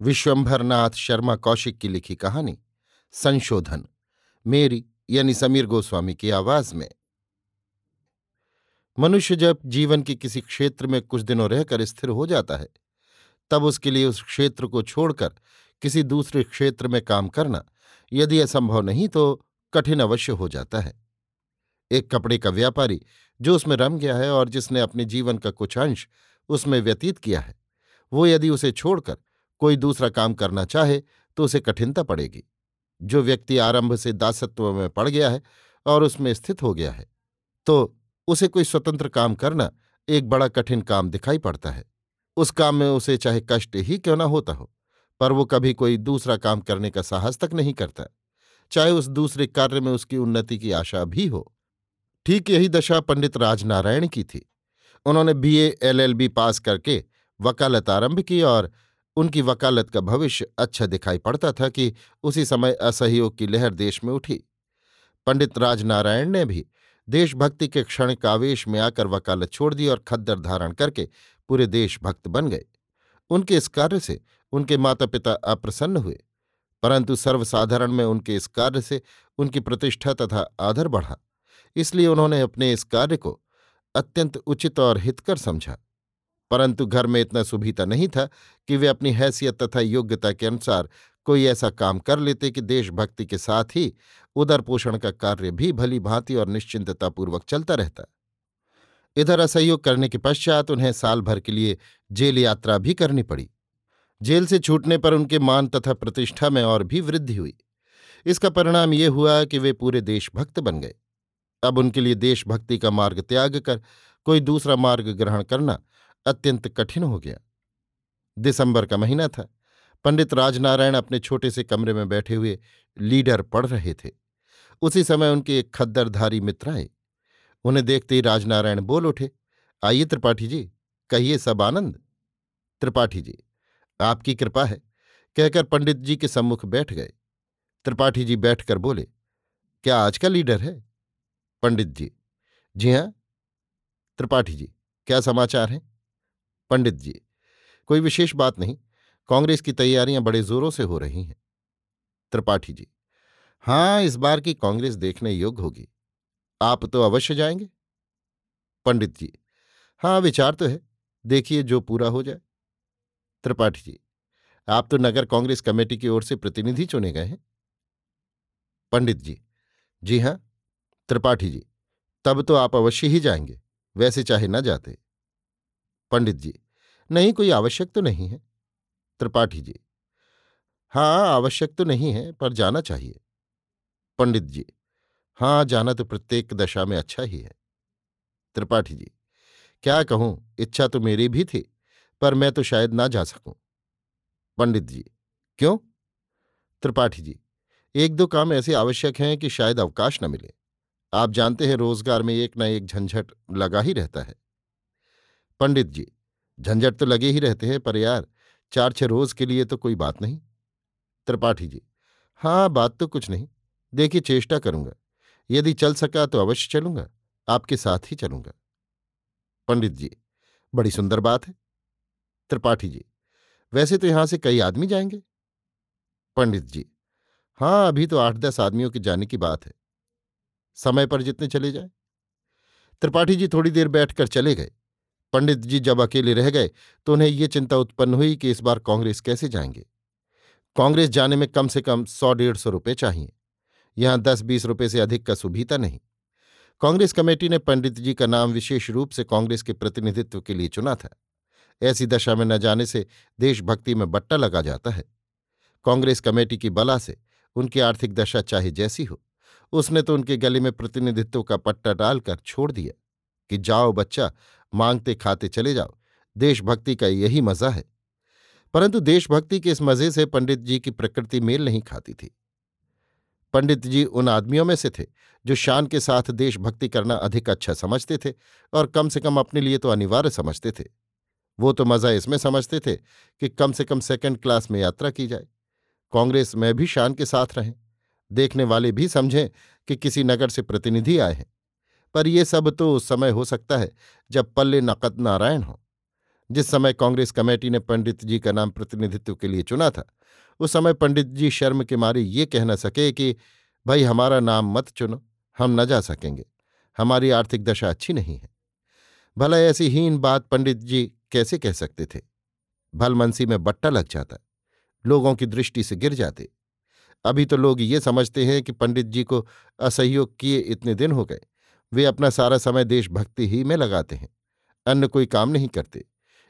विश्वंभरनाथ शर्मा कौशिक की लिखी कहानी, संशोधन, मेरी यानी समीर गोस्वामी की आवाज़ में। मनुष्य जब जीवन के किसी क्षेत्र में कुछ दिनों रहकर स्थिर हो जाता है, तब उसके लिए उस क्षेत्र को छोड़कर किसी दूसरे क्षेत्र में काम करना यदि असंभव नहीं तो कठिन अवश्य हो जाता है। एक कपड़े का व्यापारी जो उसमें रम गया है और जिसने अपने जीवन का कुछ अंश उसमें व्यतीत किया है, वो यदि उसे छोड़कर कोई दूसरा काम करना चाहे तो उसे कठिनता पड़ेगी। जो व्यक्ति आरंभ से दासत्व में पड़ गया है और उसमें स्थित हो गया है तो उसे कोई स्वतंत्र काम करना एक बड़ा कठिन काम दिखाई पड़ता है। उस काम में उसे चाहे कष्ट ही क्यों न होता हो, पर वो कभी कोई दूसरा काम करने का साहस तक नहीं करता, चाहे उस दूसरे कार्य में उसकी उन्नति की आशा भी हो। ठीक यही दशा पंडित राजनारायण की थी। उन्होंने बीए एलएलबी पास करके वकालत आरंभ की और उनकी वकालत का भविष्य अच्छा दिखाई पड़ता था कि उसी समय असहयोग की लहर देश में उठी। पंडित राजनारायण ने भी देशभक्ति के क्षण कावेश में आकर वकालत छोड़ दी और खद्दर धारण करके पूरे देशभक्त बन गए। उनके इस कार्य से उनके माता पिता अप्रसन्न हुए, परंतु सर्वसाधारण में उनके इस कार्य से उनकी प्रतिष्ठा तथा आदर बढ़ा, इसलिए उन्होंने अपने इस कार्य को अत्यंत उचित और हितकर समझा। परंतु घर में इतना सुभीता नहीं था कि वे अपनी हैसियत तथा योग्यता के अनुसार कोई ऐसा काम कर लेते कि देशभक्ति के साथ ही उदर पोषण का कार्य भी भली भांति और निश्चिंततापूर्वक चलता रहता। इधर असहयोग करने के पश्चात उन्हें साल भर के लिए जेल यात्रा भी करनी पड़ी। जेल से छूटने पर उनके मान तथा प्रतिष्ठा में और भी वृद्धि हुई। इसका परिणाम ये हुआ कि वे पूरे देशभक्त बन गए। अब उनके लिए देशभक्ति का मार्ग त्याग कर कोई दूसरा मार्ग ग्रहण करना अत्यंत कठिन हो गया। दिसंबर का महीना था। पंडित राजनारायण अपने छोटे से कमरे में बैठे हुए लीडर पढ़ रहे थे। उसी समय उनके एक खद्दरधारी मित्र आए। उन्हें देखते ही राजनारायण बोल उठे, आइए त्रिपाठी जी, कहिए सब आनंद? त्रिपाठी जी, आपकी कृपा है, कहकर पंडित जी के सम्मुख बैठ गए। त्रिपाठी जी बैठकर बोले, क्या आज का लीडर है? पंडित जी। जी हाँ। त्रिपाठी जी, क्या समाचार हैं? पंडित जी, कोई विशेष बात नहीं, कांग्रेस की तैयारियाँ बड़े जोरों से हो रही हैं। त्रिपाठी जी, हाँ, इस बार की कांग्रेस देखने योग्य होगी। आप तो अवश्य जाएँगे। पंडित जी हाँ विचार तो है, देखिए जो पूरा हो जाए। त्रिपाठी जी, आप तो नगर कांग्रेस कमेटी की ओर से प्रतिनिधि चुने गए हैं। पंडित जी जी हाँ, त्रिपाठी जी, तब तो आप अवश्य ही जाएँगे, वैसे चाहे न जाते। पंडित जी। नहीं, कोई आवश्यक तो नहीं है। त्रिपाठी जी। हाँ आवश्यक तो नहीं है, पर जाना चाहिए। पंडित जी। हाँ जाना तो प्रत्येक दशा में अच्छा ही है। त्रिपाठी जी। क्या कहूँ, इच्छा तो मेरी भी थी, पर मैं तो शायद ना जा सकूँ। पंडित जी। क्यों? त्रिपाठी जी। एक दो काम ऐसे आवश्यक हैं कि शायद अवकाश न मिले। आप जानते हैं, रोज़गार में एक न एक झंझट लगा ही रहता है। पंडित जी, झंझट तो लगे ही रहते हैं, पर यार चार छह रोज के लिए तो कोई बात नहीं। त्रिपाठी जी हाँ बात तो कुछ नहीं, देखिए चेष्टा करूँगा, यदि चल सका तो अवश्य चलूँगा, आपके साथ ही चलूँगा। पंडित जी, बड़ी सुंदर बात है। त्रिपाठी जी, वैसे तो यहाँ से कई आदमी जाएँगे? पंडित जी हाँ अभी तो आठ दस आदमियों के जाने की बात है। समय पर जितने चले जाए। त्रिपाठी जी थोड़ी देर बैठकर चले गए। पंडित जी जब अकेले रह गए तो उन्हें ये चिंता उत्पन्न हुई कि इस बार कांग्रेस कैसे जाएँगे। कांग्रेस जाने में कम से कम सौ डेढ़ सौ रुपये चाहिए। यहाँ दस बीस रुपये से अधिक का सुभीता नहीं। कांग्रेस कमेटी ने पंडित जी का नाम विशेष रूप से कांग्रेस के प्रतिनिधित्व के लिए चुना था। ऐसी दशा में न जाने से देशभक्ति में बट्टा लगा जाता है। कांग्रेस कमेटी की बला से उनकी आर्थिक दशा चाहे जैसी हो, उसने तो उनके गले में प्रतिनिधित्व का पट्टा डालकर छोड़ दिया कि जाओ बच्चा मांगते खाते चले जाओ। देशभक्ति का यही मज़ा है। परंतु देशभक्ति के इस मज़े से पंडित जी की प्रकृति मेल नहीं खाती थी। पंडित जी उन आदमियों में से थे, जो शान के साथ देशभक्ति करना अधिक अच्छा समझते थे और कम से कम अपने लिए तो अनिवार्य समझते थे। वो तो मज़ा इसमें समझते थे कि कम से कम सेकंड क्लास में यात्रा की जाए। कांग्रेस में भी शान के साथ रहें। देखने वाले भी समझें कि किसी नगर से प्रतिनिधि आए हैं। पर यह सब तो उस समय हो सकता है, जब पल्ले नकद नारायण हो। जिस समय कांग्रेस कमेटी ने पंडित जी का नाम प्रतिनिधित्व के लिए चुना था, उस समय पंडित जी शर्म के मारे ये कह न सके कि, भाई, हमारा नाम मत चुनो, हम न जा सकेंगे, हमारी आर्थिक दशा अच्छी नहीं है। भला ऐसी हीन बात पंडित जी कैसे कह सकते थे? भलमनसी में बट्टा लग जाता, लोगों की दृष्टि से गिर जाते। अभी तो लोग ये समझते हैं कि पंडित जी को असहयोग किए इतने दिन हो गए। वे अपना सारा समय देशभक्ति ही में लगाते हैं। अन्य कोई काम नहीं करते।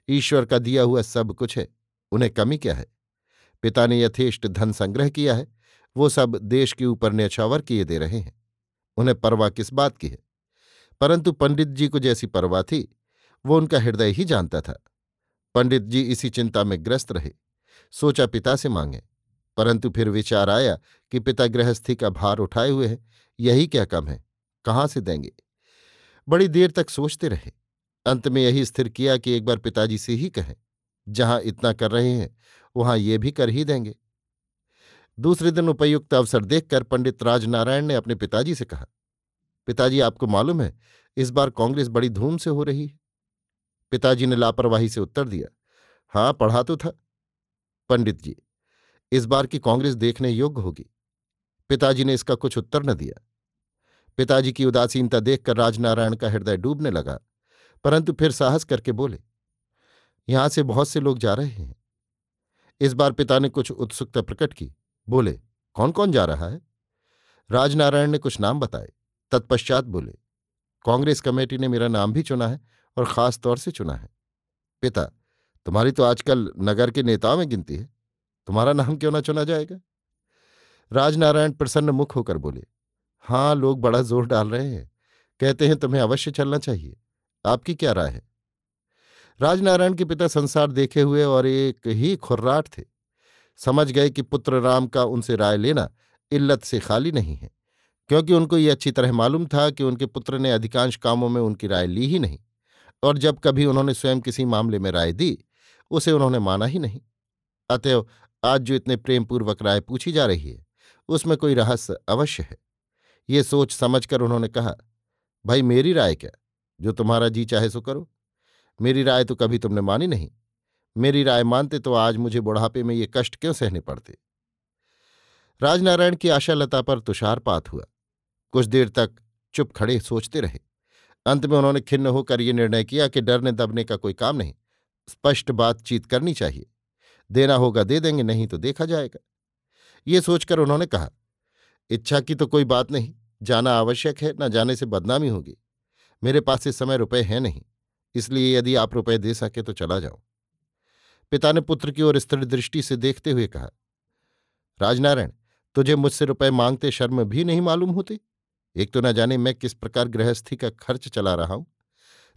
ईश्वर का दिया हुआ सब कुछ है। उन्हें कमी क्या है? पिता ने यथेष्ट धन संग्रह किया है। वो सब देश के ऊपर न्यछावर किए दे रहे हैं। उन्हें परवाह किस बात की है? परंतु पंडित जी को जैसी परवाह थी, वो उनका हृदय ही जानता था। पंडित जी इसी चिंता में ग्रस्त रहे। सोचा पिता से मांगे। परंतु फिर विचार आया कि पिता गृहस्थी का भार उठाए हुए हैं। यही क्या कम है? कहाँ से देंगे? बड़ी देर तक सोचते रहे। अंत में यही स्थिर किया कि एक बार पिताजी से ही कहें, जहाँ इतना कर रहे हैं, वहाँ ये भी कर ही देंगे। दूसरे दिन उपयुक्त अवसर देखकर पंडित राजनारायण ने अपने पिताजी से कहा, पिताजी, आपको मालूम है, इस बार कांग्रेस बड़ी धूम से हो रही है। पिताजी ने लापरवाही से उत्तर दिया, हाँ, पढ़ा तो था। पंडित जी, इस बार की कांग्रेस देखने योग्य होगी। पिताजी ने इसका कुछ उत्तर न दिया। पिताजी की उदासीनता देखकर राजनारायण का हृदय डूबने लगा, परंतु फिर साहस करके बोले, यहाँ से बहुत से लोग जा रहे हैं। इस बार पिता ने कुछ उत्सुकता प्रकट की, बोले कौन कौन जा रहा है? राजनारायण ने कुछ नाम बताए, तत्पश्चात बोले, कांग्रेस कमेटी ने मेरा नाम भी चुना है और खास तौर से चुना है। पिता, तुम्हारी तो आजकल नगर के नेताओं में गिनती है, तुम्हारा नाम क्यों ना चुना जाएगा? राजनारायण प्रसन्न मुख होकर बोले हाँ लोग बड़ा ज़ोर डाल रहे हैं। कहते हैं, तुम्हें अवश्य चलना चाहिए। आपकी क्या राय है? राजनारायण के पिता संसार देखे हुए और एक ही खुर्राट थे। समझ गए कि पुत्र राम का उनसे राय लेना इल्लत से खाली नहीं है, क्योंकि उनको ये अच्छी तरह मालूम था कि उनके पुत्र ने अधिकांश कामों में उनकी राय ली ही नहीं और जब कभी उन्होंने स्वयं किसी मामले में राय दी, उसे उन्होंने माना ही नहीं। अतएव आज जो इतने प्रेमपूर्वक राय पूछी जा रही है, उसमें कोई रहस्य अवश्य है। ये सोच समझकर उन्होंने कहा, भाई मेरी राय क्या? जो तुम्हारा जी चाहे सो करो। मेरी राय तो कभी तुमने मानी नहीं। मेरी राय मानते तो आज मुझे बुढ़ापे में ये कष्ट क्यों सहने पड़ते? राजनारायण की आशालता पर तुषारपात हुआ। कुछ देर तक चुप खड़े सोचते रहे। अंत में उन्होंने खिन्न होकर यह निर्णय किया कि डरने दबने का कोई काम नहीं। स्पष्ट बातचीत करनी चाहिए। देना होगा दे देंगे, नहीं तो देखा जाएगा। ये सोचकर उन्होंने कहा, इच्छा की तो कोई बात नहीं। जाना आवश्यक है, न जाने से बदनामी होगी। मेरे पास इस समय रुपए हैं नहीं, इसलिए यदि आप रुपए दे सके तो चला जाओ। पिता ने पुत्र की ओर स्थिर दृष्टि से देखते हुए कहा, राजनारायण, तुझे मुझसे रुपए मांगते शर्म भी नहीं मालूम होती? एक तो न जाने मैं किस प्रकार गृहस्थी का खर्च चला रहा हूँ।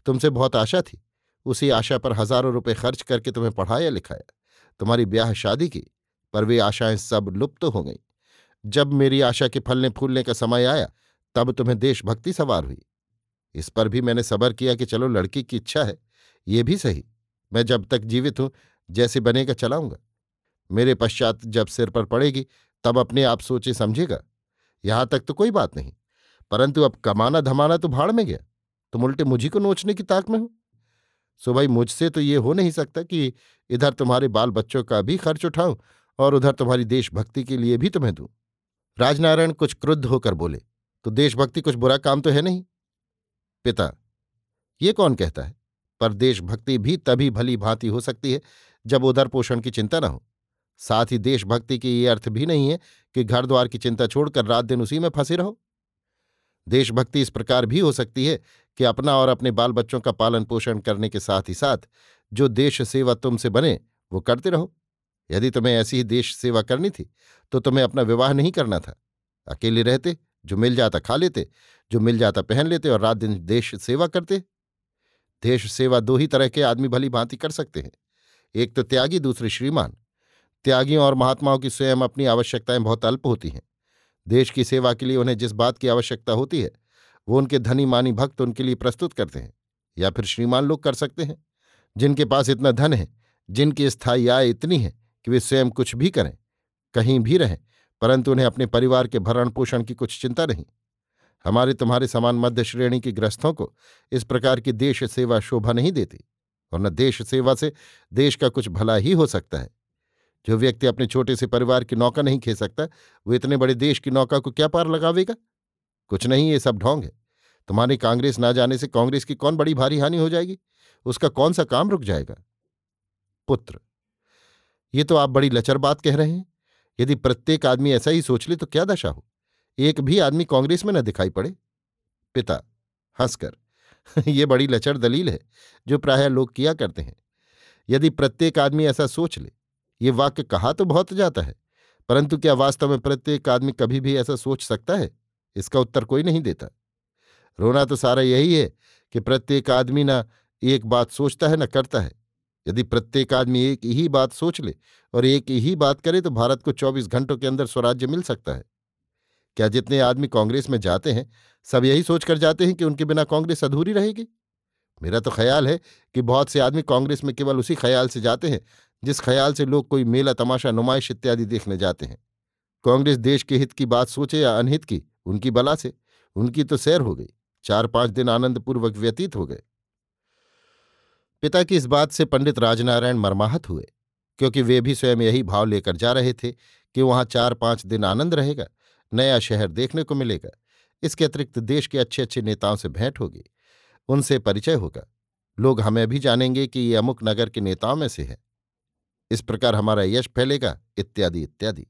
तुमसे बहुत आशा थी, उसी आशा पर हज़ारों रुपए खर्च करके तुम्हें पढ़ाया लिखाया। तुम्हारी ब्याह शादी की, पर वे आशाएँ सब लुप्त तो हो गईं। जब मेरी आशा के फलने फूलने का समय आया, तब तुम्हें देशभक्ति सवार हुई। इस पर भी मैंने सबर किया कि चलो, लड़की की इच्छा है। ये भी सही। मैं जब तक जीवित हूँ, जैसे बनेगा चलाऊँगा। मेरे पश्चात जब सिर पर पड़ेगी, तब अपने आप सोचे समझेगा। यहाँ तक तो कोई बात नहीं। परंतु अब कमाना धमाना तो भाड़ में गया। तुम उल्टे मुझी को नोचने की ताक में हो। सो भाई, मुझसे तो ये हो नहीं सकता कि इधर तुम्हारे बाल बच्चों का भी खर्च उठाऊं और उधर तुम्हारी देशभक्ति के लिए भी तुम्हें दूँ। राजनारायण कुछ क्रुद्ध होकर बोले तो देशभक्ति कुछ बुरा काम तो है नहीं? पिता, ये कौन कहता है? पर देशभक्ति भी तभी भली भांति हो सकती है जब उधर पोषण की चिंता न हो। साथ ही देशभक्ति की ये अर्थ भी नहीं है कि घर द्वार की चिंता छोड़कर रात दिन उसी में फंसे रहो। देशभक्ति इस प्रकार भी हो सकती है कि अपना और अपने बाल बच्चों का पालन पोषण करने के साथ ही साथ जो देश सेवा तुमसे बने, वो करते रहो। यदि तुम्हें ऐसी ही देश सेवा करनी थी तो तुम्हें अपना विवाह नहीं करना था। अकेले रहते, जो मिल जाता खा लेते, जो मिल जाता पहन लेते और रात दिन देश सेवा करते। देश सेवा दो ही तरह के आदमी भली भांति कर सकते हैं। एक तो त्यागी, दूसरे श्रीमान। त्यागियों और महात्माओं की स्वयं अपनी आवश्यकताएँ बहुत अल्प होती हैं। देश की सेवा के लिए उन्हें जिस बात की आवश्यकता होती है, वो उनके धनी, मानी भक्त उनके लिए प्रस्तुत करते हैं, या फिर श्रीमान लोग कर सकते हैं। जिनके पास इतना धन है, जिनकी स्थायी आय इतनी है कि वे स्वयं कुछ भी करें, कहीं भी रहें, परंतु उन्हें अपने परिवार के भरण पोषण की कुछ चिंता नहीं। हमारे तुम्हारे समान मध्य श्रेणी के ग्रस्तों को इस प्रकार की देश सेवा शोभा नहीं देती, और न देश सेवा से देश का कुछ भला ही हो सकता है। जो व्यक्ति अपने छोटे से परिवार की नौका नहीं खे सकता, वो इतने बड़े देश की नौका को क्या पार लगावेगा? कुछ नहीं, ये सब ढोंग है। तुम्हारी कांग्रेस ना जाने से कांग्रेस की कौन बड़ी भारी हानि हो जाएगी? उसका कौन सा काम रुक जाएगा? पुत्र ये तो आप बड़ी लचर बात कह रहे हैं। यदि प्रत्येक आदमी ऐसा ही सोच ले तो क्या दशा हो? एक भी आदमी कांग्रेस में न दिखाई पड़े। पिता, हंसकर, ये बड़ी लचर दलील है, जो प्राय लोग किया करते हैं। यदि प्रत्येक आदमी ऐसा सोच ले, ये वाक्य कहा तो बहुत जाता है। परंतु क्या वास्तव में प्रत्येक आदमी कभी भी ऐसा सोच सकता है? इसका उत्तर कोई नहीं देता। रोना तो सारा यही है कि प्रत्येक आदमी ना एक बात सोचता है, न करता है। यदि प्रत्येक आदमी एक ही बात सोच ले और एक ही बात करे तो भारत को 24 घंटों के अंदर स्वराज्य मिल सकता है। क्या जितने आदमी कांग्रेस में जाते हैं, सब यही सोचकर जाते हैं कि उनके बिना कांग्रेस अधूरी रहेगी? मेरा तो ख्याल है कि बहुत से आदमी कांग्रेस में केवल उसी ख्याल से जाते हैं, जिस ख्याल से लोग कोई मेला, तमाशा, नुमाइश इत्यादि देखने जाते हैं। कांग्रेस देश के हित की बात सोचे या अनहित की, उनकी बला से, उनकी तो सैर हो गई। चार पाँच दिन आनंदपूर्वक व्यतीत हो गए। पिता की इस बात से पंडित राजनारायण मर्माहत हुए, क्योंकि वे भी स्वयं यही भाव लेकर जा रहे थे कि वहाँ चार पाँच दिन आनंद रहेगा, नया शहर देखने को मिलेगा, इसके अतिरिक्त देश के अच्छे अच्छे नेताओं से भेंट होगी, उनसे परिचय होगा। लोग हमें भी जानेंगे कि ये अमुक नगर के नेताओं में से है। इस प्रकार हमारा यश फैलेगा, इत्यादि इत्यादि।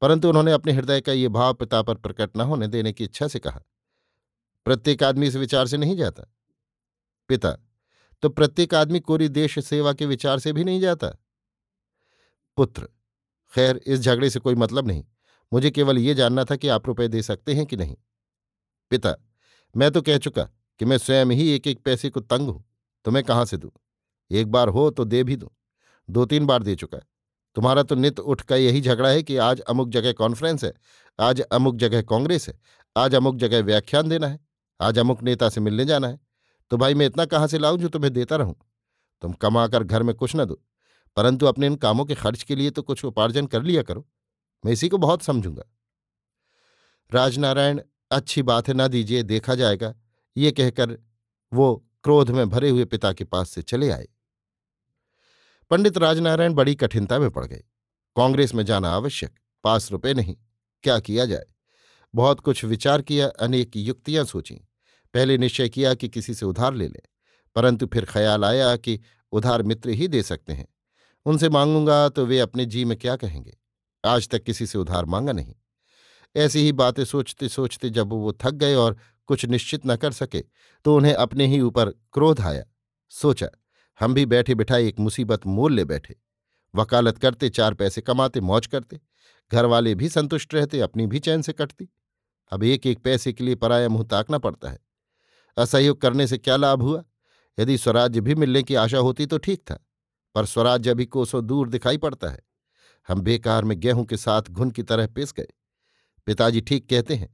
परंतु उन्होंने अपने हृदय का ये भाव पिता पर प्रकट न होने देने की इच्छा से कहा। प्रत्येक आदमी इस विचार से नहीं जाता। पिता तो प्रत्येक आदमी कोरी देश सेवा के विचार से भी नहीं जाता। पुत्र, खैर, इस झगड़े से कोई मतलब नहीं। मुझे केवल ये जानना था कि आप रुपए दे सकते हैं कि नहीं। पिता, मैं तो कह चुका कि मैं स्वयं ही एक एक पैसे को तंग हूँ तो मैं कहाँ से दूँ? एक बार हो तो दे भी दूँ। दो तीन बार दे चुका तुम्हारा तो नित उठ का यही झगड़ा है कि आज अमुक जगह कॉन्फ्रेंस है, आज अमुक जगह कांग्रेस है, आज अमुक जगह व्याख्यान देना है, आज अमुक नेता से मिलने जाना है। तो भाई मैं इतना कहाँ से लाऊं जो तुम्हें देता रहूँ? तुम कमाकर घर में कुछ न दो। परंतु अपने इन कामों के खर्च के लिए तो कुछ उपार्जन कर लिया करो। मैं इसी को बहुत समझूँगा। राजनारायण, अच्छी बात है, ना दीजिए, देखा जाएगा। ये कहकर वो क्रोध में भरे हुए पिता के पास से चले आए। पंडित राजनारायण बड़ी कठिनता में पड़ गए। कांग्रेस में जाना आवश्यक पास रुपए नहीं। क्या किया जाए? बहुत कुछ विचार किया, अनेक युक्तियाँ सोची। पहले निश्चय किया कि किसी से उधार ले लें, परंतु फिर ख्याल आया कि उधार मित्र ही दे सकते हैं। उनसे मांगूँगा तो वे अपने जी में क्या कहेंगे? आज तक किसी से उधार मांगा नहीं। ऐसी ही बातें सोचते सोचते जब वो थक गए और कुछ निश्चित न कर सके तो उन्हें अपने ही ऊपर क्रोध आया। सोचा, हम भी बैठे बिठाए एक मुसीबत मोल ले बैठे। वकालत करते, चार पैसे कमाते, मौज करते। घर वाले भी संतुष्ट रहते, अपनी भी चैन से कटती। अब एक एक पैसे के लिए पराया मुँह ताकना पड़ता है। असहयोग करने से क्या लाभ हुआ? यदि स्वराज्य भी मिलने की आशा होती तो ठीक था, पर स्वराज्य अभी कोसों दूर दिखाई पड़ता है। हम बेकार में गेहूँ के साथ घुन की तरह पिस गए। पिताजी ठीक कहते हैं,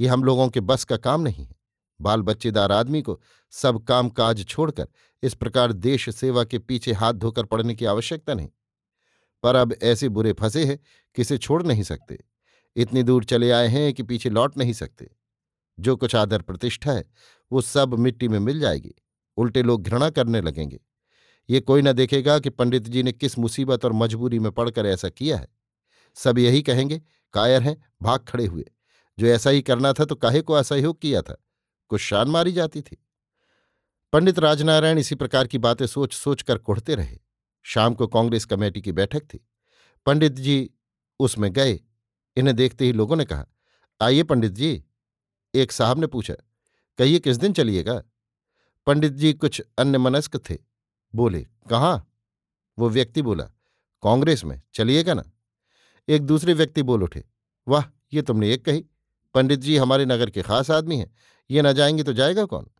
ये हम लोगों के बस का काम नहीं है। बाल बच्चेदार आदमी को सब काम काज छोड़कर इस प्रकार देश सेवा के पीछे हाथ धोकर पड़ने की आवश्यकता नहीं। पर अब ऐसे बुरे फंसे हैं कि इसे छोड़ नहीं सकते। इतनी दूर चले आए हैं कि पीछे लौट नहीं सकते। जो कुछ आदर प्रतिष्ठा है वो सब मिट्टी में मिल जाएगी, उल्टे लोग घृणा करने लगेंगे। ये कोई न देखेगा कि पंडित जी ने किस मुसीबत और मजबूरी में पड़कर ऐसा किया है। सब यही कहेंगे, कायर हैं, भाग खड़े हुए। जो ऐसा ही करना था तो काहे को असहयोग किया था? कुछ शान मारी जाती थी। पंडित राजनारायण इसी प्रकार की बातें सोच सोच कर कुढ़ते रहे। शाम को कांग्रेस कमेटी की बैठक थी। पंडित जी उसमें गए। इन्हें देखते ही लोगों ने कहा, आइए पंडित जी। एक साहब ने पूछा कहिए, किस दिन चलिएगा? पंडित जी कुछ अन्य मनस्क थे। बोले, कहाँ? वो व्यक्ति बोला, कांग्रेस में, चलिएगा ना? एक दूसरे व्यक्ति बोल उठे, वाह, ये तुमने एक कही। पंडित जी हमारे नगर के खास आदमी हैं, ये ना जाएँगे तो जाएगा कौन?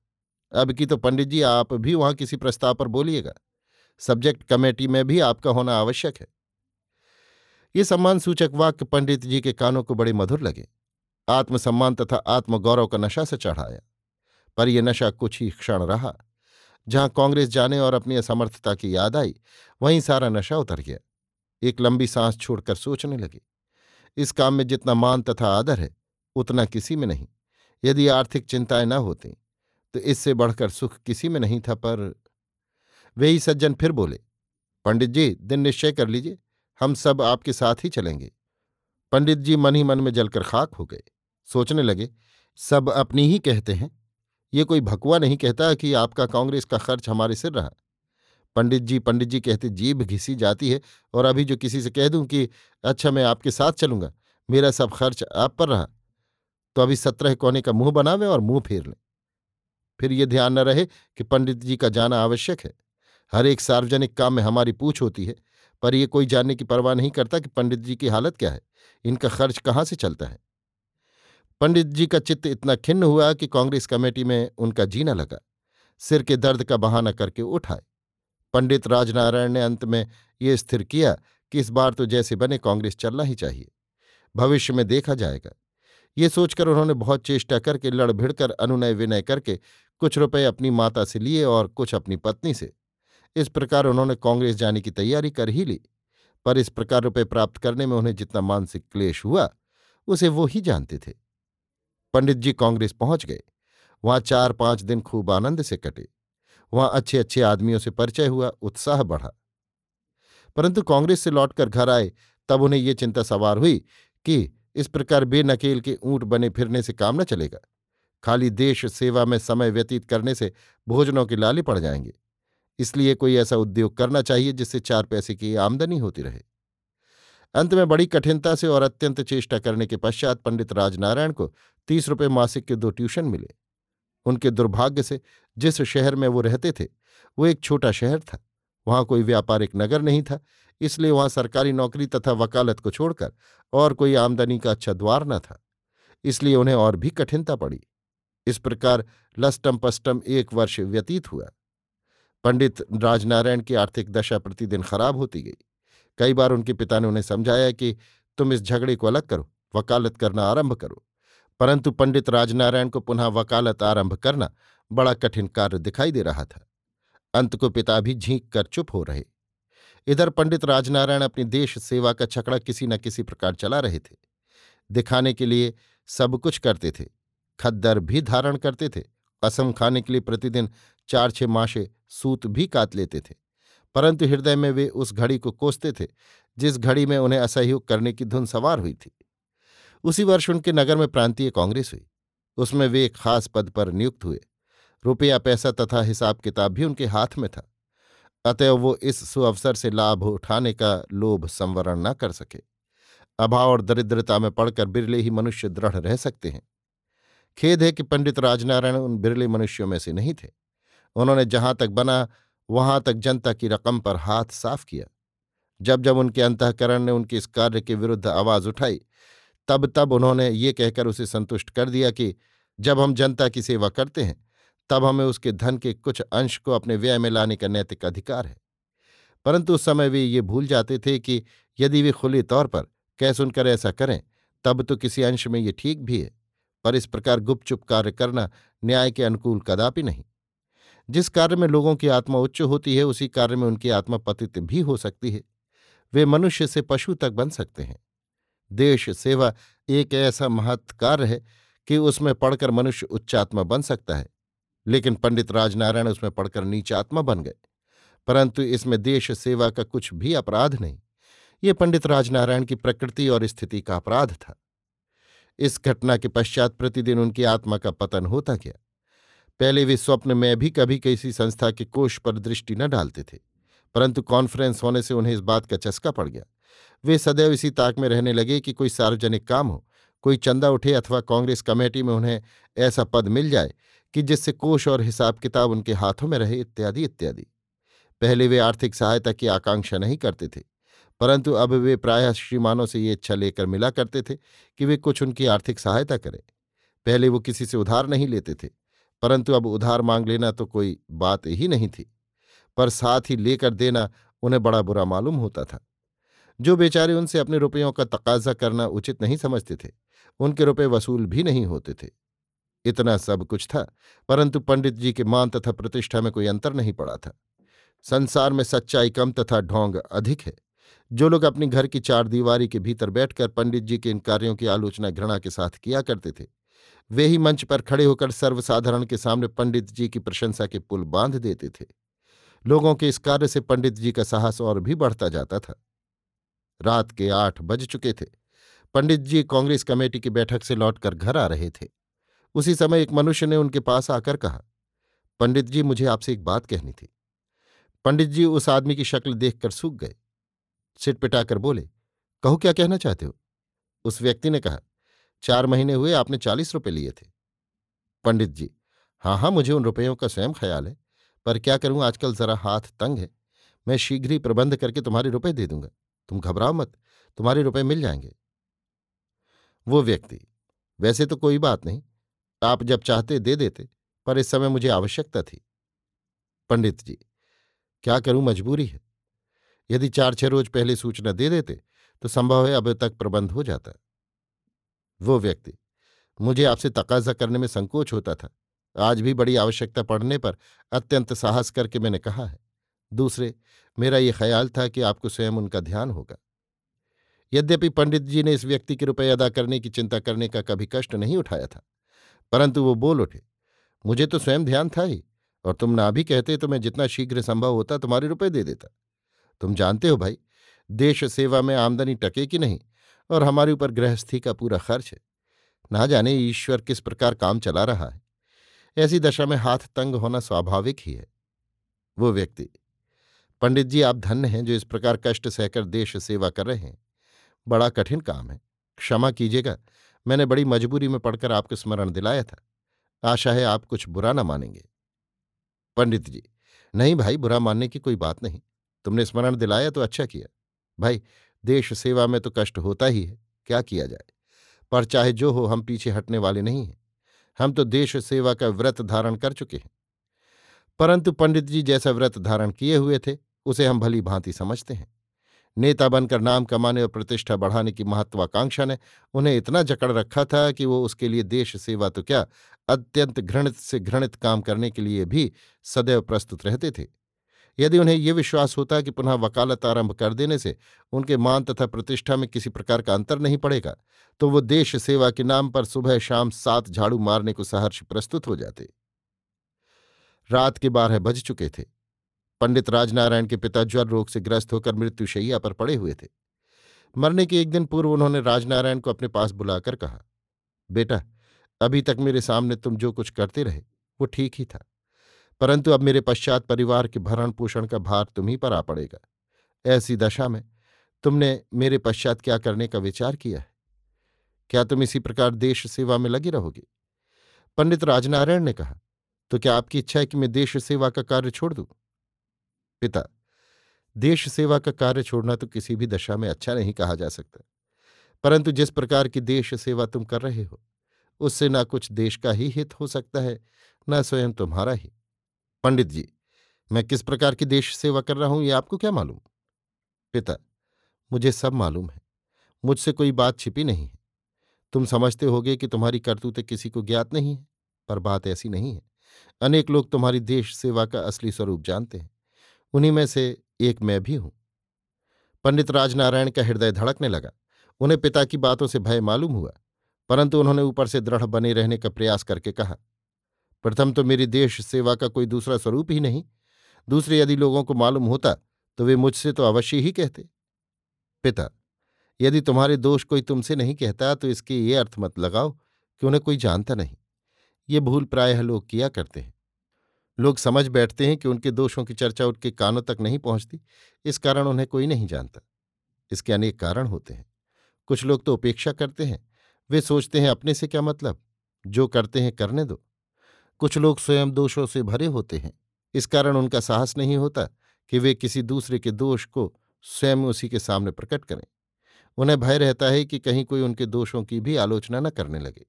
अब की तो पंडित जी, आप भी वहाँ किसी प्रस्ताव पर बोलिएगा। सब्जेक्ट कमेटी में भी आपका होना आवश्यक है। ये सम्मान सूचक वाक्य पंडित जी के कानों को बड़े मधुर लगे। आत्मसम्मान तथा आत्मगौरव का नशा से चढ़ाया। पर यह नशा कुछ ही क्षण रहा, जहाँ कांग्रेस जाने और अपनी असमर्थता की याद आई, वहीं सारा नशा उतर गया। एक लंबी सांस छोड़कर सोचने लगे, इस काम में जितना मान तथा आदर है, उतना किसी में नहीं। यदि आर्थिक चिंताएँ न होती तो इससे बढ़कर सुख किसी में नहीं था, पर वे ही सज्जन फिर बोले, पंडित जी, दिन निश्चय कर लीजिए, हम सब आपके साथ ही चलेंगे। पंडित जी मन ही मन में जलकर खाक हो गए, सोचने लगे, सब अपनी ही कहते हैं ये कोई भकुआ नहीं कहता कि आपका कांग्रेस का खर्च हमारे सिर रहा। पंडित जी पंडित जी कहते, जीभ घिसी जाती है और अभी जो किसी से कह दूँ कि अच्छा मैं आपके साथ चलूँगा, मेरा सब खर्च आप पर रहा तो अभी सत्रह कोने का मुँह बनावे और मुँह फेर लें। फिर ये ध्यान न रहे कि पंडित जी का जाना आवश्यक है। हर एक सार्वजनिक काम में हमारी पूछ होती है, पर यह कोई जानने की परवाह नहीं करता कि पंडित जी की हालत क्या है। इनका खर्च कहाँ से चलता है? पंडित जी का चित्त इतना खिन्न हुआ कि कांग्रेस कमेटी में उनका जीना लगा। सिर के दर्द का बहाना करके उठाए। पंडित राजनारायण ने अंत में ये स्थिर किया कि इस बार तो जैसे बने कांग्रेस चलना ही चाहिए। भविष्य में देखा जाएगा। ये सोचकर उन्होंने बहुत चेष्टा करके लड़ भिड़कर अनुनय विनय करके कुछ रुपए अपनी माता से लिए और कुछ अपनी पत्नी से। इस प्रकार उन्होंने कांग्रेस जाने की तैयारी कर ही ली। पर इस प्रकार रुपए प्राप्त करने में उन्हें जितना मानसिक क्लेश हुआ, उसे वो ही जानते थे। पंडित जी कांग्रेस पहुँच गए। वहाँ चार पाँच दिन खूब आनंद से कटे। वहाँ अच्छे अच्छे आदमियों से परिचय हुआ, उत्साह बढ़ा। परंतु कांग्रेस से लौटकर घर आए, तब उन्हें ये चिंता सवार हुई कि इस प्रकार बेनकेल के ऊँट बने फिरने से काम न चलेगा। खाली देश सेवा में समय व्यतीत करने से भोजनों के लाले पड़ जाएँगे। इसलिए कोई ऐसा उद्योग करना चाहिए जिससे चार पैसे की आमदनी होती रहे। अंत में बड़ी कठिनता से और अत्यंत चेष्टा करने के पश्चात पंडित राजनारायण को तीस रुपये मासिक के दो ट्यूशन मिले। उनके दुर्भाग्य से जिस शहर में वो रहते थे, वो एक छोटा शहर था। वहाँ कोई व्यापारिक नगर नहीं था, इसलिए वहाँ सरकारी नौकरी तथा वकालत को छोड़कर और कोई आमदनी का अच्छा द्वार न था। इसलिए उन्हें और भी कठिनता पड़ी। इस प्रकार लस्टम पस्टम एक वर्ष व्यतीत हुआ। पंडित राजनारायण की आर्थिक दशा प्रतिदिन खराब होती गई। कई बार उनके पिता ने उन्हें समझाया कि, तुम इस झगड़े को अलग करो, वकालत करना आरंभ करो। परंतु पंडित राजनारायण को पुनः वकालत आरंभ करना बड़ा कठिन कार्य दिखाई दे रहा था। अंत को पिता भी झींक कर चुप हो रहे। इधर पंडित राजनारायण अपनी देश सेवा का छकड़ा किसी न किसी प्रकार चला रहे थे। दिखाने के लिए सब कुछ करते थे। खद्दर भी धारण करते थे। कसम खाने के लिए प्रतिदिन चार छह माशे सूत भी काट लेते थे। परंतु हृदय में वे उस घड़ी को कोसते थे, जिस घड़ी में उन्हें असहयोग करने की धुन सवार हुई थी। उसी वर्ष उनके नगर में प्रांतीय कांग्रेस हुई। उसमें वे एक खास पद पर नियुक्त हुए। रुपया, पैसा तथा हिसाब किताब भी उनके हाथ में था। अतएव वो इस सुअवसर से लाभ उठाने का लोभ संवरण न कर सके। अभाव और दरिद्रता में पड़कर बिरले ही मनुष्य दृढ़ रह सकते हैं। खेद है कि पंडित राजनारायण उन बिरले मनुष्यों में से नहीं थे। उन्होंने जहाँ तक बना, वहाँ तक जनता की रकम पर हाथ साफ़ किया। जब जब उनके अंतकरण ने उनके इस कार्य के विरुद्ध आवाज़ उठाई तब तब उन्होंने ये कहकर उसे संतुष्ट कर दिया कि जब हम जनता की सेवा करते हैं, तब हमें उसके धन के कुछ अंश को अपने व्यय में लाने का नैतिक अधिकार है। परंतु उस समय वे ये भूल जाते थे कि यदि वे खुले तौर पर कह सुनकर ऐसा करें, तब तो किसी अंश में ये ठीक भी है, पर इस प्रकार गुपचुप कार्य करना न्याय के अनुकूल कदापि नहीं। जिस कार्य में लोगों की आत्मा उच्च होती है, उसी कार्य में उनकी आत्मा पतित भी हो सकती है। वे मनुष्य से पशु तक बन सकते हैं। देश सेवा एक ऐसा महत् कार्य है कि उसमें पढ़कर मनुष्य उच्चात्मा बन सकता है। लेकिन पंडित राजनारायण उसमें पढ़कर नीचात्मा बन गए। परंतु इसमें देश सेवा का कुछ भी अपराध नहीं। ये पंडित राजनारायण की प्रकृति और स्थिति का अपराध था। इस घटना के पश्चात प्रतिदिन उनकी आत्मा का पतन होता गया। पहले वे स्वप्न में भी कभी किसी संस्था के कोष पर दृष्टि न डालते थे। परंतु कॉन्फ्रेंस होने से उन्हें इस बात का चस्का पड़ गया। वे सदैव इसी ताक में रहने लगे कि कोई सार्वजनिक काम हो, कोई चंदा उठे अथवा कांग्रेस कमेटी में उन्हें ऐसा पद मिल जाए कि जिससे कोष और हिसाब किताब उनके हाथों में रहे, इत्यादि इत्यादि। पहले वे आर्थिक सहायता की आकांक्षा नहीं करते थे, परंतु अब वे प्रायः श्रीमानों से ये इच्छा लेकर मिला करते थे कि वे कुछ उनकी आर्थिक सहायता करें। पहले वो किसी से उधार नहीं लेते थे, परंतु अब उधार मांग लेना तो कोई बात ही नहीं थी, पर साथ ही लेकर देना उन्हें बड़ा बुरा मालूम होता था। जो बेचारे उनसे अपने रुपयों का तकाजा करना उचित नहीं समझते थे, उनके रुपये वसूल भी नहीं होते थे। इतना सब कुछ था, परंतु पंडित जी के मान तथा प्रतिष्ठा में कोई अंतर नहीं पड़ा था। संसार में सच्चाई कम तथा ढोंग अधिक है। जो लोग अपने घर की चार दीवारी के भीतर बैठकर पंडित जी के इन कार्यों की आलोचना घृणा के साथ किया करते थे, वे ही मंच पर खड़े होकर सर्वसाधारण के सामने पंडित जी की प्रशंसा के पुल बाँध देते थे। लोगों के इस कार्य से पंडित जी का साहस और भी बढ़ता जाता था। रात के आठ बज चुके थे। पंडित जी कांग्रेस कमेटी की बैठक से लौटकर घर आ रहे थे। उसी समय एक मनुष्य ने उनके पास आकर कहा, पंडित जी, मुझे आपसे एक बात कहनी थी। पंडित जी उस आदमी की शक्ल देखकर सूख गए। सिट पिटाकर बोले, कहो, क्या कहना चाहते हो? उस व्यक्ति ने कहा, चार महीने हुए, आपने चालीस रुपए लिए थे। पंडित जी हाँ हाँ मुझे उन रुपयों का स्वयं ख्याल है, पर क्या करूँ, आजकल जरा हाथ तंग है। मैं शीघ्र ही प्रबंध करके तुम्हारे रुपए दे दूँगा। तुम घबराओ मत, तुम्हारे रुपए मिल जाएँगे। वो व्यक्ति, वैसे तो कोई बात नहीं, आप जब चाहते दे देते, पर इस समय मुझे आवश्यकता थी। पंडित जी, क्या करूँ मजबूरी है? यदि चार छह रोज पहले सूचना दे देते तो संभव है अब तक प्रबंध हो जाता। वो व्यक्ति, मुझे आपसे तकाजा करने में संकोच होता था। आज भी बड़ी आवश्यकता पड़ने पर अत्यंत साहस करके मैंने कहा है। दूसरे, मेरा ये ख्याल था कि आपको स्वयं उनका ध्यान होगा। यद्यपि पंडित जी ने इस व्यक्ति के रुपये अदा करने की चिंता करने का कभी कष्ट नहीं उठाया था, परंतु वो बोल उठे, मुझे तो स्वयं ध्यान था ही, और तुम ना भी कहते तो मैं जितना शीघ्र संभव होता तुम्हारे रुपये दे देता। तुम जानते हो भाई, देश सेवा में आमदनी टके की नहीं, और हमारे ऊपर गृहस्थी का पूरा खर्च है। ना जाने ईश्वर किस प्रकार काम चला रहा है। ऐसी दशा में हाथ तंग होना स्वाभाविक ही है। वो व्यक्ति पंडित जी, आप धन्य हैं जो इस प्रकार कष्ट सहकर देश सेवा कर रहे हैं। बड़ा कठिन काम है। क्षमा कीजिएगा, मैंने बड़ी मजबूरी में पढ़कर आपको स्मरण दिलाया था। आशा है आप कुछ बुरा न मानेंगे। पंडित जी, नहीं भाई, बुरा मानने की कोई बात नहीं। तुमने स्मरण दिलाया तो अच्छा किया। भाई, देश सेवा में तो कष्ट होता ही है, क्या किया जाए? पर चाहे जो हो, हम पीछे हटने वाले नहीं हैं। हम तो देश सेवा का व्रत धारण कर चुके हैं। परंतु पंडित जी जैसा व्रत धारण किए हुए थे उसे हम भली भांति समझते हैं। नेता बनकर नाम कमाने और प्रतिष्ठा बढ़ाने की महत्वाकांक्षा ने उन्हें इतना जकड़ रखा था कि वो उसके लिए देश सेवा तो क्या अत्यंत घृणित से घृणित काम करने के लिए भी सदैव प्रस्तुत रहते थे। यदि उन्हें ये विश्वास होता कि पुनः वकालत आरंभ कर देने से उनके मान तथा प्रतिष्ठा में किसी प्रकार का अंतर नहीं पड़ेगा तो वो देश सेवा के नाम पर सुबह शाम सात झाड़ू मारने को सहर्ष प्रस्तुत हो जाते। रात के बारह बज चुके थे। पंडित राजनारायण के पिता ज्वर रोग से ग्रस्त होकर मृत्युशैया पर पड़े हुए थे। मरने के एक दिन पूर्व उन्होंने राजनारायण को अपने पास बुलाकर कहा, बेटा, अभी तक मेरे सामने तुम जो कुछ करते रहे, वो ठीक ही था। परंतु अब मेरे पश्चात परिवार के भरण पोषण का भार तुम्ही पर आ पड़ेगा। ऐसी दशा में तुमने मेरे पश्चात क्या करने का विचार किया है? क्या तुम इसी प्रकार देश सेवा में लगी रहोगे? पंडित राजनारायण ने कहा तो क्या आपकी इच्छा है कि मैं देश सेवा का कार्य छोड़ दूँ? पिता, देश सेवा का कार्य छोड़ना तो किसी भी दशा में अच्छा नहीं कहा जा सकता। परंतु जिस प्रकार की देश सेवा तुम कर रहे हो, उससे ना कुछ देश का ही हित हो सकता है, न स्वयं तुम्हारा ही। पंडित जी, मैं किस प्रकार की देश सेवा कर रहा हूँ ये आपको क्या मालूम? पिता, मुझे सब मालूम है, मुझसे कोई बात छिपी नहीं है। तुम समझते होगे कि तुम्हारी करतूतें किसी को ज्ञात नहीं है, पर बात ऐसी नहीं है। अनेक लोग तुम्हारी देश सेवा का असली स्वरूप जानते हैं। उन्हीं में से एक मैं भी हूँ। पंडित राजनारायण का हृदय धड़कने लगा। उन्हें पिता की बातों से भय मालूम हुआ, परंतु उन्होंने ऊपर से दृढ़ बने रहने का प्रयास करके कहा, प्रथम तो मेरी देश सेवा का कोई दूसरा स्वरूप ही नहीं। दूसरे यदि लोगों को मालूम होता तो वे मुझसे तो अवश्य ही कहते। पिता, यदि तुम्हारे दोष कोई तुमसे नहीं कहता तो इसके ये अर्थ मत लगाओ कि उन्हें कोई जानता नहीं। ये भूल प्रायः लोग किया करते हैं। लोग समझ बैठते हैं कि उनके दोषों की चर्चा उनके कानों तक नहीं पहुँचती। इस कारण उन्हें कोई नहीं जानता। इसके अनेक कारण होते हैं। कुछ लोग तो उपेक्षा करते हैं। वे सोचते हैं, अपने से क्या मतलब? जो करते हैं, करने दो। कुछ लोग स्वयं दोषों से भरे होते हैं। इस कारण उनका साहस नहीं होता कि वे किसी दूसरे के दोष को स्वयं उसी के सामने प्रकट करें। उन्हें भय रहता है कि कहीं कोई उनके दोषों की भी आलोचना न करने लगे।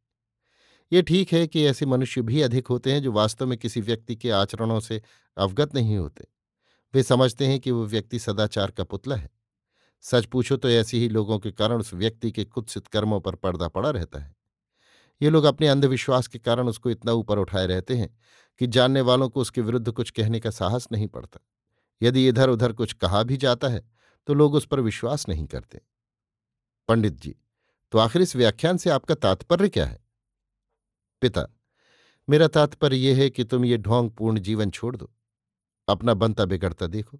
ये ठीक है कि ऐसे मनुष्य भी अधिक होते हैं जो वास्तव में किसी व्यक्ति के आचरणों से अवगत नहीं होते। वे समझते हैं कि वो व्यक्ति सदाचार का पुतला है। सच पूछो तो ऐसे ही लोगों के कारण उस व्यक्ति के कुत्सित कर्मों पर पर्दा पड़ा रहता है। ये लोग अपने अंधविश्वास के कारण उसको इतना ऊपर उठाए रहते हैं कि जानने वालों को उसके विरुद्ध कुछ कहने का साहस नहीं पड़ता। यदि इधर उधर कुछ कहा भी जाता है तो लोग उस पर विश्वास नहीं करते। पंडित जी तो आखिर इस व्याख्यान से आपका तात्पर्य क्या है? पिता, मेरा तात्पर्य यह है कि तुम ये ढोंग पूर्ण जीवन छोड़ दो। अपना बनता बिगड़ता देखो,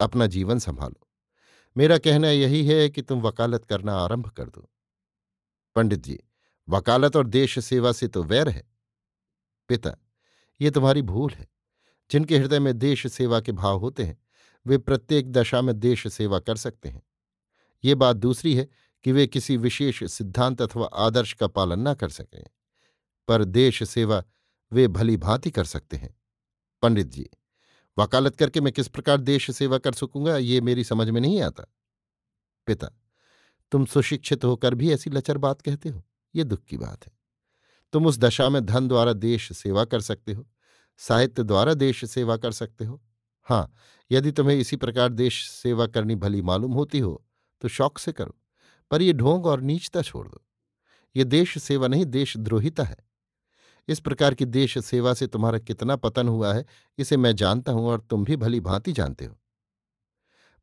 अपना जीवन संभालो। मेरा कहना यही है कि तुम वकालत करना आरंभ कर दो। पंडित जी, वकालत और देश सेवा से तो वैर है। पिता, ये तुम्हारी भूल है। जिनके हृदय में देश सेवा के भाव होते हैं, वे प्रत्येक दशा में देश सेवा कर सकते हैं। ये बात दूसरी है कि वे किसी विशेष सिद्धांत अथवा आदर्श का पालन न कर सकें। पर देश सेवा वे भली भांति कर सकते हैं। पंडित जी, वकालत करके मैं किस प्रकार देश सेवा कर सकूँगा, ये मेरी समझ में नहीं आता। पिता, तुम सुशिक्षित होकर भी ऐसी लचर बात कहते हो? ये दुख की बात है। तुम उस दशा में धन द्वारा देश सेवा कर सकते हो, साहित्य द्वारा देश सेवा कर सकते हो। हाँ यदि तुम्हें इसी प्रकार देश सेवा करनी भली मालूम होती हो तो शौक से करो, पर यह ढोंग और नीचता छोड़ दो। ये देश सेवा नहीं देशद्रोहिता है। इस प्रकार की देश सेवा से तुम्हारा कितना पतन हुआ है, इसे मैं जानता हूँ और तुम भी भली भांति जानते हो।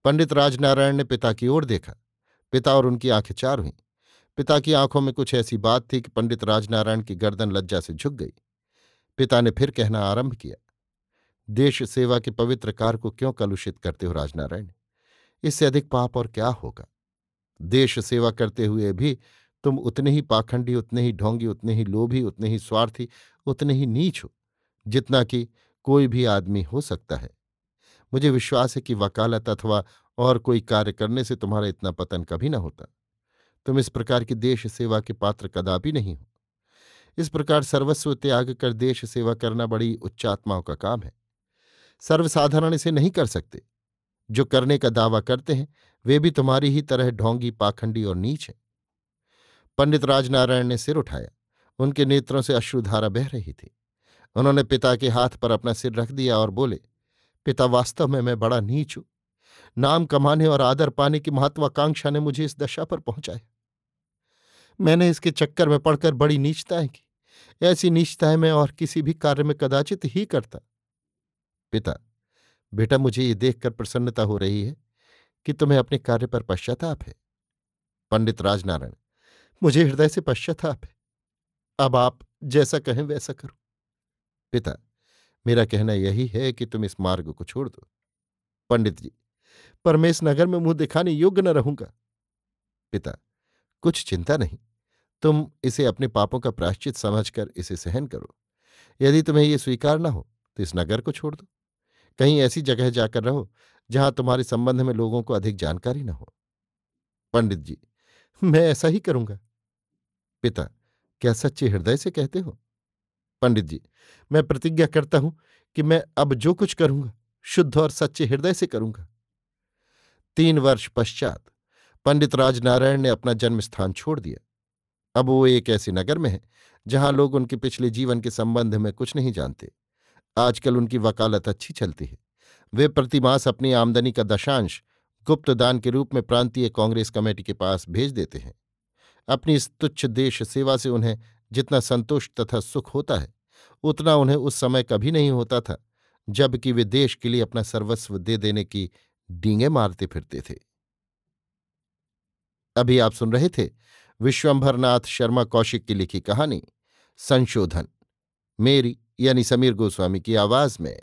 पंडित राजनारायण ने पिता की ओर देखा। पिता और उनकी आँखें चार हुईं। पिता की आँखों में कुछ ऐसी बात थी कि पंडित राजनारायण की गर्दन लज्जा से झुक गई। पिता ने फिर कहना आरंभ किया, देश सेवा के पवित्र कार को क्यों कलुषित करते हो राजनारायण? इससे अधिक पाप और क्या होगा? देश सेवा करते हुए भी तुम उतने ही पाखंडी, उतने ही ढोंगी, उतने ही लोभी, उतने ही स्वार्थी, उतने ही नीच हो, जितना कि कोई भी आदमी हो सकता है। मुझे विश्वास है कि वकालत अथवा और कोई कार्य करने से तुम्हारा इतना पतन कभी ना होता। तुम इस प्रकार की देश सेवा के पात्र कदापि नहीं हो। इस प्रकार सर्वस्व त्याग कर देश सेवा करना बड़ी उच्चात्माओं का काम है। सर्वसाधारण इसे नहीं कर सकते। जो करने का दावा करते हैं, वे भी तुम्हारी ही तरह ढोंगी, पाखंडी और नीच हैं। पंडित राजनारायण ने सिर उठाया। उनके नेत्रों से अश्रुधारा बह रही थी। उन्होंने पिता के हाथ पर अपना सिर रख दिया और बोले, पिता, वास्तव में मैं बड़ा नीच हूँ। नाम कमाने और आदर पाने की महत्वाकांक्षा ने मुझे इस दशा पर पहुँचाया। मैंने इसके चक्कर में पड़कर बड़ी नीचताएँ की। ऐसी नीचताएँ मैं और किसी भी कार्य में कदाचित ही करता। पिता, बेटा, मुझे ये देखकर प्रसन्नता हो रही है कि तुम्हें अपने कार्य पर पश्चाताप है। पंडित राजनारायण मुझे हृदय से पश्चाताप है। अब आप जैसा कहें वैसा करो। पिता, मेरा कहना यही है कि तुम इस मार्ग को छोड़ दो। पंडित जी पर मैं इस नगर में मुँह दिखाने योग्य न रहूँगा। पिता, कुछ चिंता नहीं। तुम इसे अपने पापों का प्राश्चित समझकर इसे सहन करो। यदि तुम्हें ये स्वीकार न हो तो इस नगर को छोड़ दो। कहीं ऐसी जगह जाकर रहो, जहाँ तुम्हारे संबंध में लोगों को अधिक जानकारी न हो। पंडित जी, मैं ऐसा ही करूँगा। पिता, क्या सच्चे हृदय से कहते हो? पंडित जी, मैं प्रतिज्ञा करता हूँ कि मैं अब जो कुछ करूँगा, शुद्ध और सच्चे हृदय से करूँगा। तीन वर्ष पश्चात पंडित राजनारायण ने अपना जन्म स्थान छोड़ दिया। अब वो एक ऐसे नगर में है, जहाँ लोग उनके पिछले जीवन के संबंध में कुछ नहीं जानते। आजकल उनकी वकालत अच्छी चलती है। वे प्रतिमास अपनी आमदनी का दशांश गुप्त दान के रूप में प्रांतीय कांग्रेस कमेटी के पास भेज देते हैं। अपनी इस तुच्छ देश सेवा से उन्हें जितना संतोष तथा सुख होता है, उतना उन्हें उस समय कभी नहीं होता था जबकि वे देश के लिए अपना सर्वस्व दे देने की डींगे मारते फिरते थे। अभी आप सुन रहे थे विश्वंभरनाथ शर्मा कौशिक की लिखी कहानी, संशोधन, मेरी यानी समीर गोस्वामी की आवाज़ में।